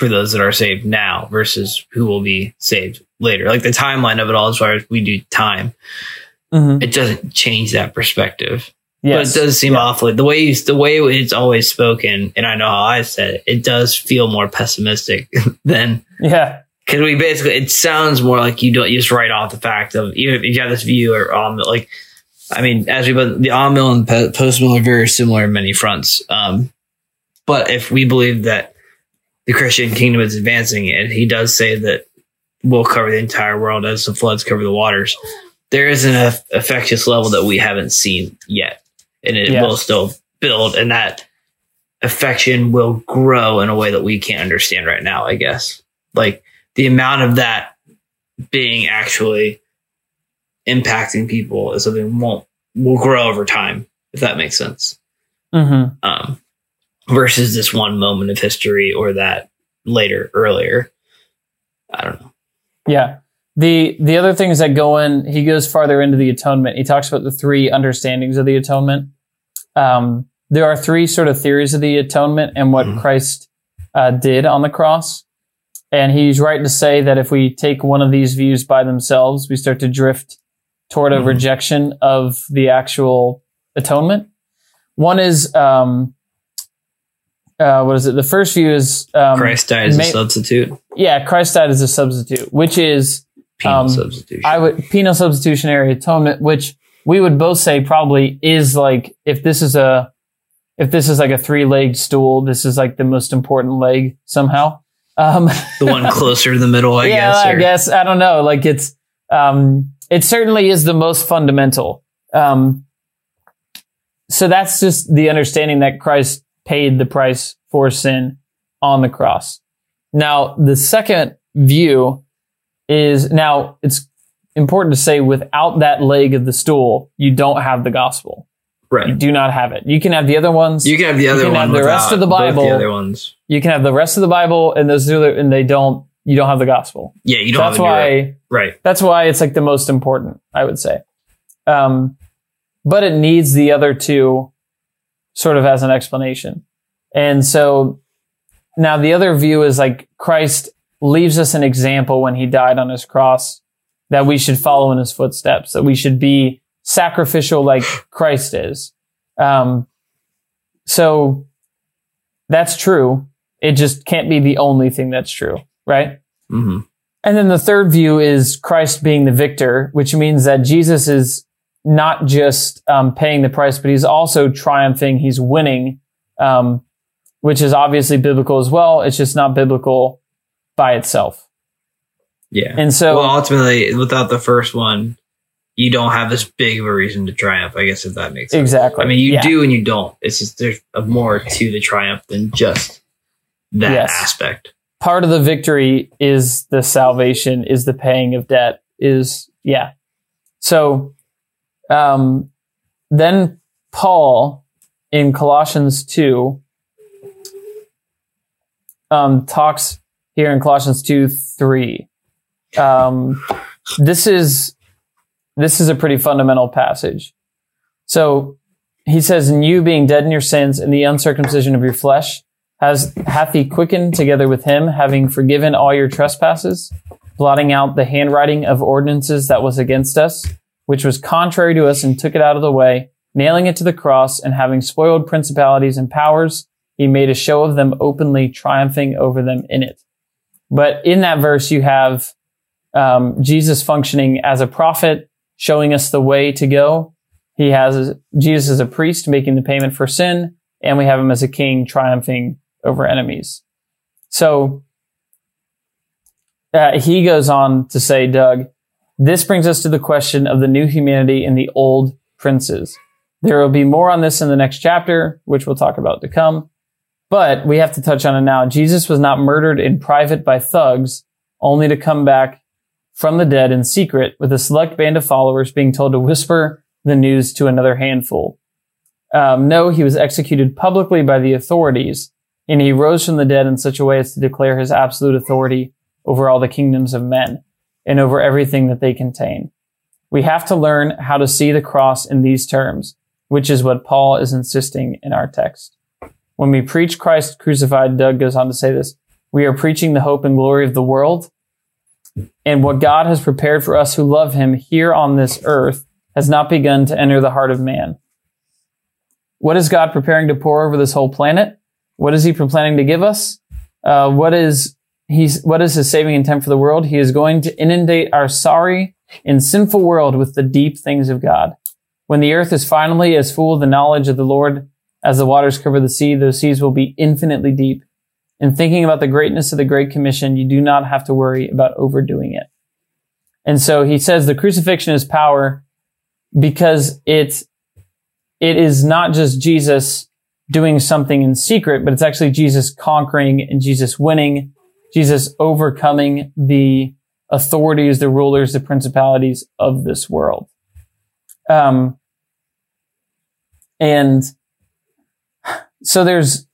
for those that are saved now versus who will be saved later. Like the timeline of it all, as far as we do time,
Mm-hmm.
it doesn't change that perspective.
Yes.
But it does seem awfully the way you, the way it's always spoken, and I know how I said it, it does feel more pessimistic than
Yeah.
because we basically it sounds more like you don't you just write off the fact of even if you have this view or um like I mean as we but the amill and post mill are very similar in many fronts. Um, but if we believe that the Christian kingdom is advancing, and he does say that we'll cover the entire world as the floods cover the waters, there is an effectuous level that we haven't seen yet, and it
Yes.
will still build, and that affection will grow in a way that we can't understand right now. I guess like the amount of that being actually impacting people is something won't will grow over time if that makes sense
Mm-hmm.
um versus this one moment of history or that later earlier i don't know
Yeah. The the other things that go in, he goes farther into the atonement. He talks about the three understandings of the atonement. Um, there are three sort of theories of the atonement and what
Mhm.
Christ uh, did on the cross. And he's right to say that if we take one of these views by themselves, we start to drift toward a
Mhm.
rejection of the actual atonement. One is, um, uh, what is it? The first view is um,
christ died as
ma-
a substitute
yeah, Christ died as a substitute, which is
penal
Um,
substitution
I would penal substitutionary atonement, which we would both say probably is like if this is a if this is like a three legged stool, this is like the most important leg somehow. Um,
the one closer to the middle i
yeah,
guess
I guess I don't know. Like it's um, it certainly is the most fundamental. Um, so that's just the understanding that Christ paid the price for sin on the cross. Now, the second view is now it's important to say without that leg of the stool, you don't have the gospel.
Right.
You do not have it. You can have the other ones.
you can have the other
can have the rest of the Bible.
the other ones
you can have the rest of the Bible and those other, and they don't, you don't have the gospel.
yeah you
So
don't
that's why,
right
that's why it's like the most important, I would say. Um, but it needs the other two sort of as an explanation. And so now the other view is like Christ leaves us an example when he died on his cross that we should follow in his footsteps, that we should be sacrificial like Christ is. Um, so that's true. It just can't be the only thing that's true, right?
hmm
And then the third view is Christ being the victor, which means that Jesus is not just um, paying the price, but he's also triumphing. He's winning, um, which is obviously biblical as well. It's just not biblical by itself.
Yeah.
And so,
well, ultimately, without the first one, you don't have this big of a reason to triumph. I guess if that makes sense.
exactly.
I mean, you
Yeah.
do and you don't. It's just there's more to the triumph than just that
Yes.
aspect.
part of the victory is the salvation, is the paying of debt, is yeah. So um then Paul in Colossians 2 um talks here in Colossians 2 3. Um this is this is a pretty fundamental passage. So he says, And you being dead in your sins and the uncircumcision of your flesh, has hath he quickened together with him, having forgiven all your trespasses, blotting out the handwriting of ordinances that was against us, which was contrary to us, and took it out of the way, nailing it to the cross, and having spoiled principalities and powers, he made a show of them openly, triumphing over them in it. But in that verse, you have um, Jesus functioning as a prophet, showing us the way to go. He has Jesus as a priest making the payment for sin, and we have him as a king triumphing over enemies. So uh, he goes on to say, Doug, this brings us to the question of the new humanity and the old princes. There will be more on this in the next chapter, which we'll talk about to come. But we have to touch on it now. Jesus was not murdered in private by thugs, only to come back from the dead in secret with a select band of followers being told to whisper the news to another handful. Um, no, he was executed publicly by the authorities, and he rose from the dead in such a way as to declare his absolute authority over all the kingdoms of men and over everything that they contain. We have to learn how to see the cross in these terms, which is what Paul is insisting in our text. When we preach Christ crucified, Doug goes on to say this, we are preaching the hope and glory of the world. And what God has prepared for us who love him here on this earth has not begun to enter the heart of man. What is God preparing to pour over this whole planet? What is he planning to give us? Uh, what is he's, what is his saving intent for the world? He is going to inundate our sorry and sinful world with the deep things of God. When the earth is finally as full of the knowledge of the Lord as the waters cover the sea, those seas will be infinitely deep. In thinking about the greatness of the Great Commission, you do not have to worry about overdoing it. And so he says the crucifixion is power because it, it is not just Jesus doing something in secret, but it's actually Jesus conquering and Jesus winning, Jesus overcoming the authorities, the rulers, the principalities of this world. Um, and so there's,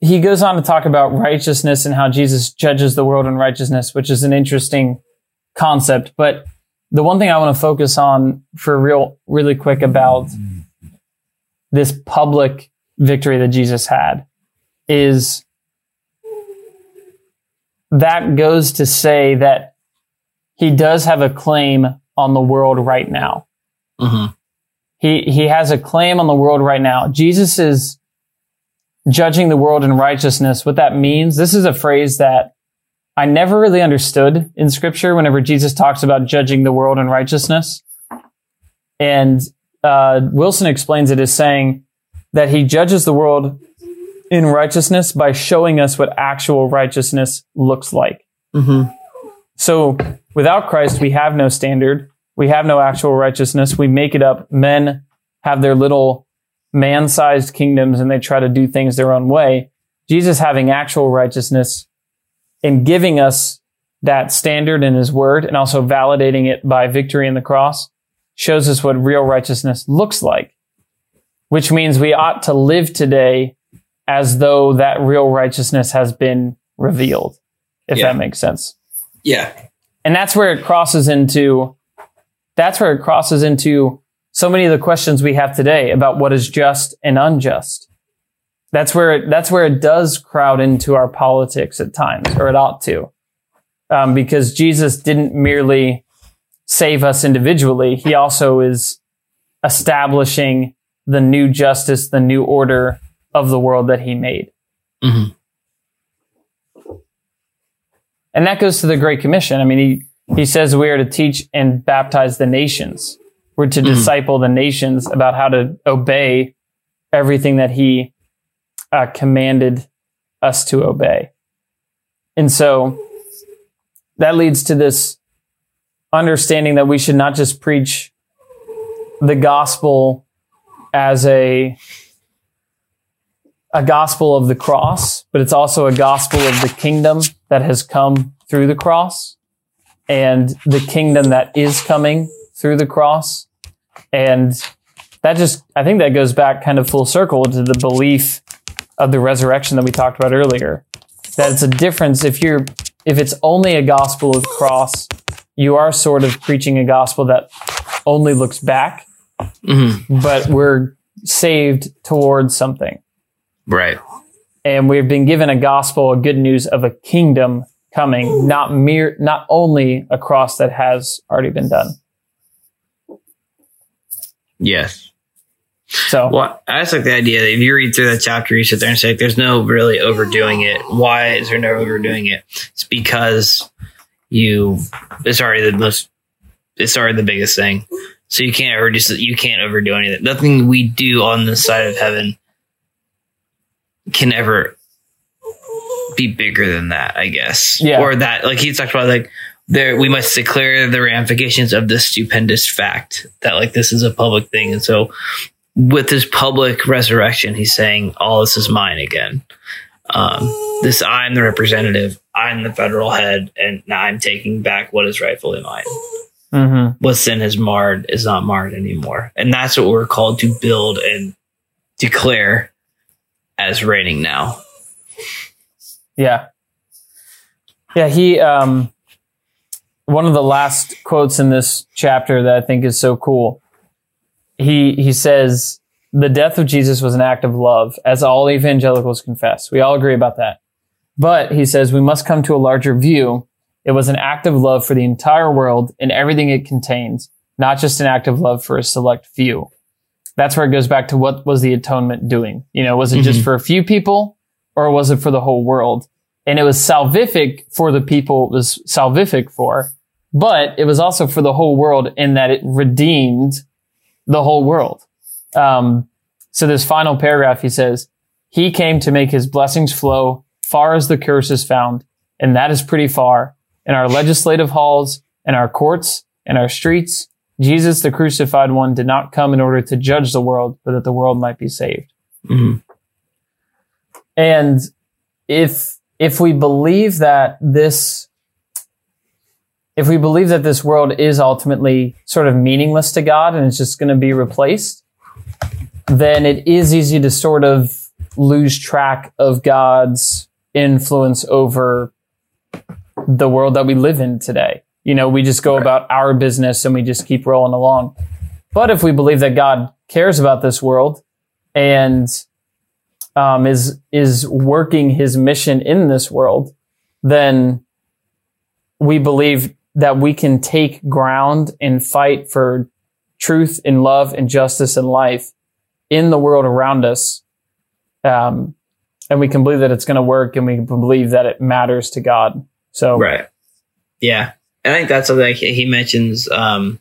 he goes on to talk about righteousness and how Jesus judges the world in righteousness, which is an interesting concept. But the one thing I want to focus on for real, really quick about this public victory that Jesus had is that goes to say that he does have a claim on the world right now.
Mm-hmm.
He, he has a claim on the world right now. Jesus is judging the world in righteousness. What that means, this is a phrase that I never really understood in scripture whenever Jesus talks about judging the world in righteousness. And uh, Wilson explains it as saying that he judges the world in righteousness by showing us what actual righteousness looks like.
Mm-hmm.
So without Christ, we have no standard. We have no actual righteousness. We make it up. Men have their little man sized kingdoms and they try to do things their own way. Jesus having actual righteousness and giving us that standard in his word and also validating it by victory in the cross shows us what real righteousness looks like, which means we ought to live today as though that real righteousness has been revealed, if
Yeah.
that makes sense.
Yeah.
And that's where it crosses into, that's where it crosses into so many of the questions we have today about what is just and unjust. That's where it, that's where it does crowd into our politics at times, or it ought to. Um, because Jesus didn't merely save us individually. He also is establishing the new justice, the new order of the world that he made.
Mhm.
And that goes to the Great Commission. I mean, he, he says we are to teach and baptize the nations. We're to disciple the nations about how to obey everything that he uh, commanded us to obey. And so that leads to this understanding that we should not just preach the gospel as a a gospel of the cross, but it's also a gospel of the kingdom that has come through the cross and the kingdom that is coming through the cross. And that just, I think that goes back kind of full circle to the belief of the resurrection that we talked about earlier. That it's a difference if you're, if it's only a gospel of the cross, you are sort of preaching a gospel that only looks back,
Mhm.
but we're saved towards something
Right.
and we've been given a gospel, a good news of a kingdom coming, not mere, not only a cross that has already been done.
Yes.
So,
Well, I just like the idea that if you read through that chapter, you sit there and say, there's no really overdoing it. Why is there no overdoing it? It's because you, it's already the most, it's already the biggest thing. So you can't just, you can't overdo anything. Nothing we do on this side of heaven can ever be bigger than that, I guess.
Yeah.
Or that, like he talked about, like, there, we must declare the ramifications of this stupendous fact that, like, this is a public thing. And so, with this public resurrection, he's saying, All this is mine again. Um, this I'm the representative, I'm the federal head, and now I'm taking back what is rightfully mine.
mhm.
What sin has marred is not marred anymore. And that's what we're called to build and declare as reigning now.
yeah. Yeah, he, um, one of the last quotes in this chapter that I think is so cool. He, he says, the death of Jesus was an act of love, as all evangelicals confess. We all agree about that. But he says we must come to a larger view. It was an act of love for the entire world and everything it contains, not just an act of love for a select few. That's where it goes back to what was the atonement doing? You know, was it just
Mhm.
for a few people or was it for the whole world? And it was salvific for the people it was salvific for, but it was also for the whole world in that it redeemed the whole world. Um, so this final paragraph, he says, he came to make his blessings flow far as the curse is found. And that is pretty far in our legislative halls, in our courts, in our streets. Jesus, the crucified one, did not come in order to judge the world, but that the world might be saved.
Mhm.
And if, if we believe that this, if we believe that this world is ultimately sort of meaningless to God and it's just going to be replaced, then it is easy to sort of lose track of God's influence over the world that we live in today. You know, we just go
Right.
about our business and we just keep rolling along. But if we believe that God cares about this world and um, is is working His mission in this world, then we believe that we can take ground and fight for truth and love and justice and life in the world around us. Um, and we can believe that it's going to work and we can believe that it matters to God. So,
Right. Yeah. And I think that's something he he mentions. Um,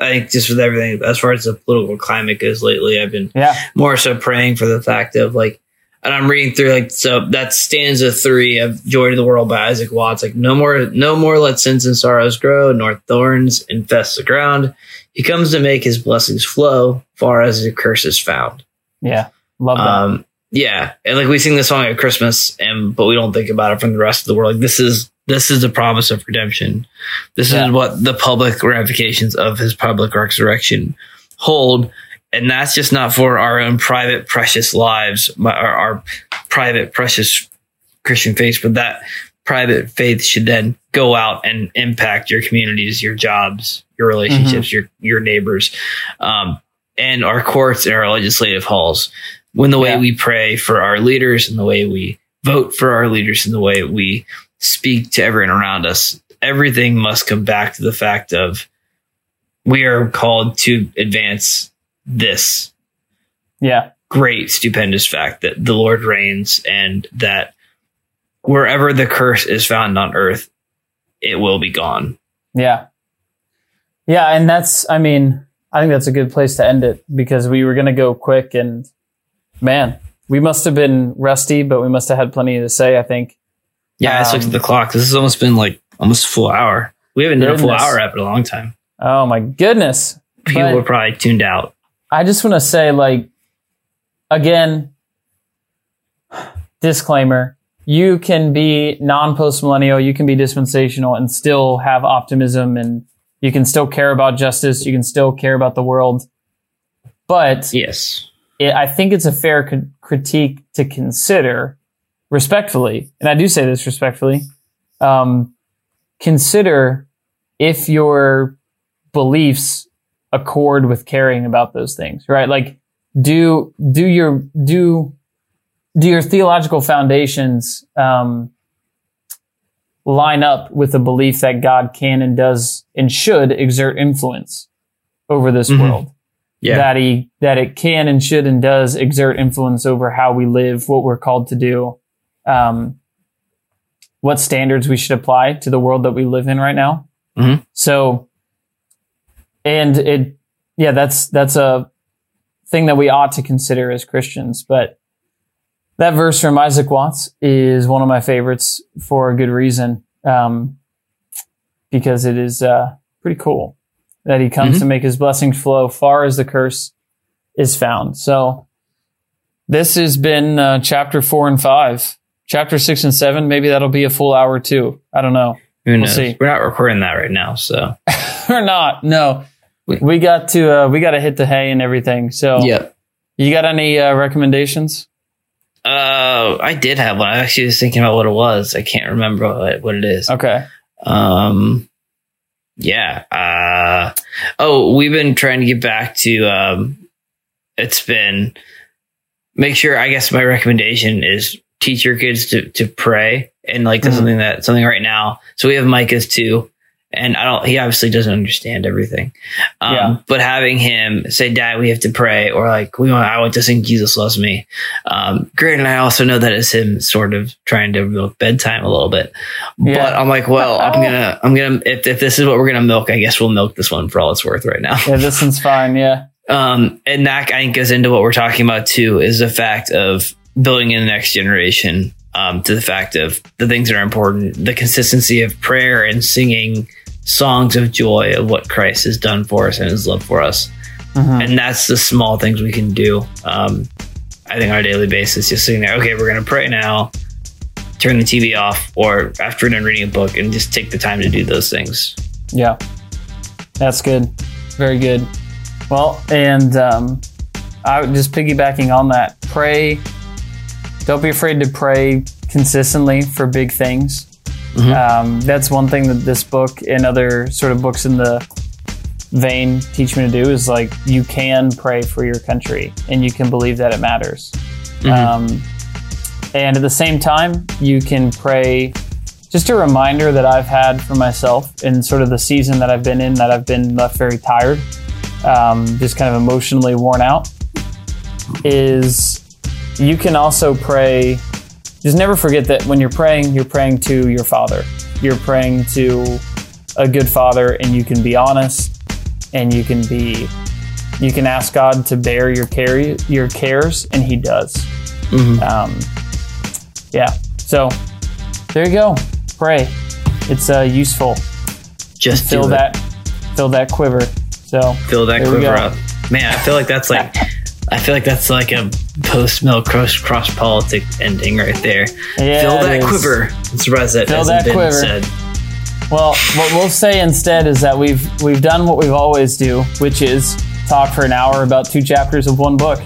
I think just with everything, as far as the political climate goes lately, I've been
yeah,
more so praying for the fact of like, and I'm reading through like, so that stanza three of Joy to the World by Isaac Watts. Like, no more, no more let sins and sorrows grow, nor thorns infest the ground. He comes to make his blessings flow far as the curse is found.
yeah, love that.
Um, yeah, and like we sing this song at Christmas, and but we don't think about it from the rest of the world. Like this is this is the promise of redemption. This
Yeah.
is what the public ramifications of his public resurrection hold, and that's just not for our own private precious lives, our, our private precious Christian faith, but that private faith should then go out and impact your communities, your jobs, your relationships, your your neighbors, um, and our courts and our legislative halls. When the way
Yeah.
we pray for our leaders and the way we vote for our leaders and the way we speak to everyone around us, everything must come back to the fact of we are called to advance this
yeah,
great, stupendous fact that the Lord reigns and that wherever the curse is found on earth, it will be gone.
Yeah. Yeah. And that's, I mean, I think that's a good place to end it because we were going to go quick and man, we must have been rusty, but we must have had plenty to say, I think.
Yeah, I just looked at
Um,
the clock. This has almost been like almost a full hour. We haven't done a full hour app in a long time.
Oh my goodness.
People
But-
were probably tuned out.
I just want to say, like, again, disclaimer you can be non post millennial, you can be dispensational and still have optimism, and you can still care about justice, you can still care about the world. But
Yes.
it, I think it's a fair c- critique to consider respectfully, and I do say this respectfully. Um, consider if your beliefs accord with caring about those things, right? Like, do do your do do your theological foundations um, line up with the belief that God can and does and should exert influence over this
Mhm.
world?
Yeah.
that he that it can and should and does exert influence over how we live, what we're called to do, um, what standards we should apply to the world that we live in right now.
Mhm.
So, and it, yeah, that's that's a thing that we ought to consider as Christians. But that verse from Isaac Watts is one of my favorites for a good reason, um, because it is uh, pretty cool that he comes
Mhm.
to make his blessings flow far as the curse is found. So this has been uh, chapter four and five. Chapter six and seven, maybe that'll be a full hour too. I don't know.
Who knows?
see.
We're not recording that right now, so
we're not. No.
We-
We got to uh, we got to hit the hay and everything. So
yeah,
you got any uh, recommendations?
uh I did have one. I actually was thinking about what it was. I can't remember what, what it is.
Okay.
Um, yeah. Uh, oh, we've been trying to get back to. Um, it's been make sure. I guess my recommendation is teach your kids to to pray and like that's
Mhm.
something that something right now. So we have Micah's two. And I don't, he obviously doesn't understand everything. Um,
Yeah.
but having him say, dad, we have to pray or like, we want, I want to sing Jesus loves me. Um, granted, I also know that is him sort of trying to milk bedtime a little bit,
Yeah.
but I'm like, well, I'm gonna, I'm gonna, if, if this is what we're gonna milk, I guess we'll milk this one for all it's worth right now.
Yeah, this one's fine. Yeah.
Um, and that I think goes into what we're talking about too, is the fact of building in the next generation, um, to the fact of the things that are important, the consistency of prayer and singing songs of joy of what Christ has done for us and his love for us.
Mhm.
And that's the small things we can do. Um, I think on a daily basis, just sitting there, okay, we're going to pray now, turn the TV off, or after done reading a book, and just take the time to do those things.
Yeah. That's good. Very good. Well, and um, I would just piggybacking on that, pray. Don't be afraid to pray consistently for big things.
Mhm.
Um, that's one thing that this book and other sort of books in the vein teach me to do is like you can pray for your country and you can believe that it matters.
Mhm.
Um, and at the same time, you can pray. Just a reminder that I've had for myself in sort of the season that I've been in, that I've been left very tired, um, just kind of emotionally worn out, is you can also pray. Just never forget that when you're praying, you're praying to your Father. You're praying to a good Father, and you can be honest, and you can be, you can ask God to bear your care, your cares, and He does.
Mhm.
Um, yeah. So there you go. Pray. It's uh, useful.
Just
fill that, fill that quiver. So
fill that quiver up. Man, I feel like that's like I feel like that's like a post mill cross CrossPolitic ending right there.
yeah,
fill that
is.
quiver. I'm surprised that
Fill
hasn't
that
been
quiver.
said.
Well, what we'll say instead is that we've we've done what we've always do, which is talk for an hour about two chapters of one book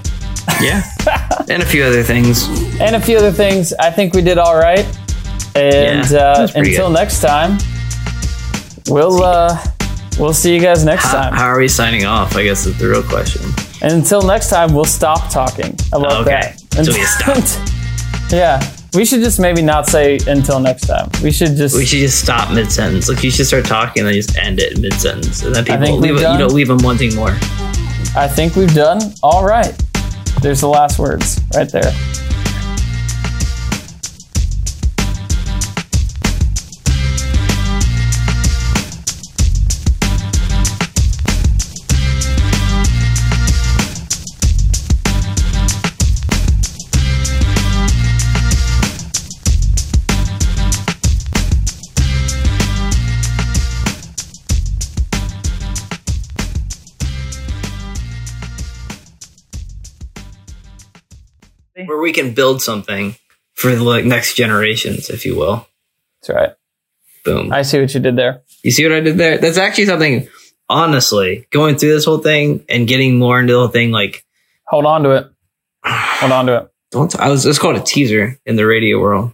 Yeah. and a few other things.
and a few other things. I think we did all right. And
Yeah,
uh, until
good.
next time, we'll uh, we'll see you guys next
How,
time.
how are we signing off? I guess is the real question.
And until next time, we'll stop talking. about love
Okay.
that.
So we stop.
yeah. We should just maybe not say until next time. We should just.
We should just stop mid sentence. Like you should start talking and then just end it mid sentence, and then people
think
leave it, you
done-
know leave them wanting more.
I think we've done all right. There's the last words right there.
We can build something for the like, next generations, if you will.
That's right.
Boom.
I see what you did there.
You see what I did there? That's actually something. Honestly, going through this whole thing and getting more into the whole thing, like
Hold on to it. Hold on to it.
don't I was it's called a teaser in the radio world.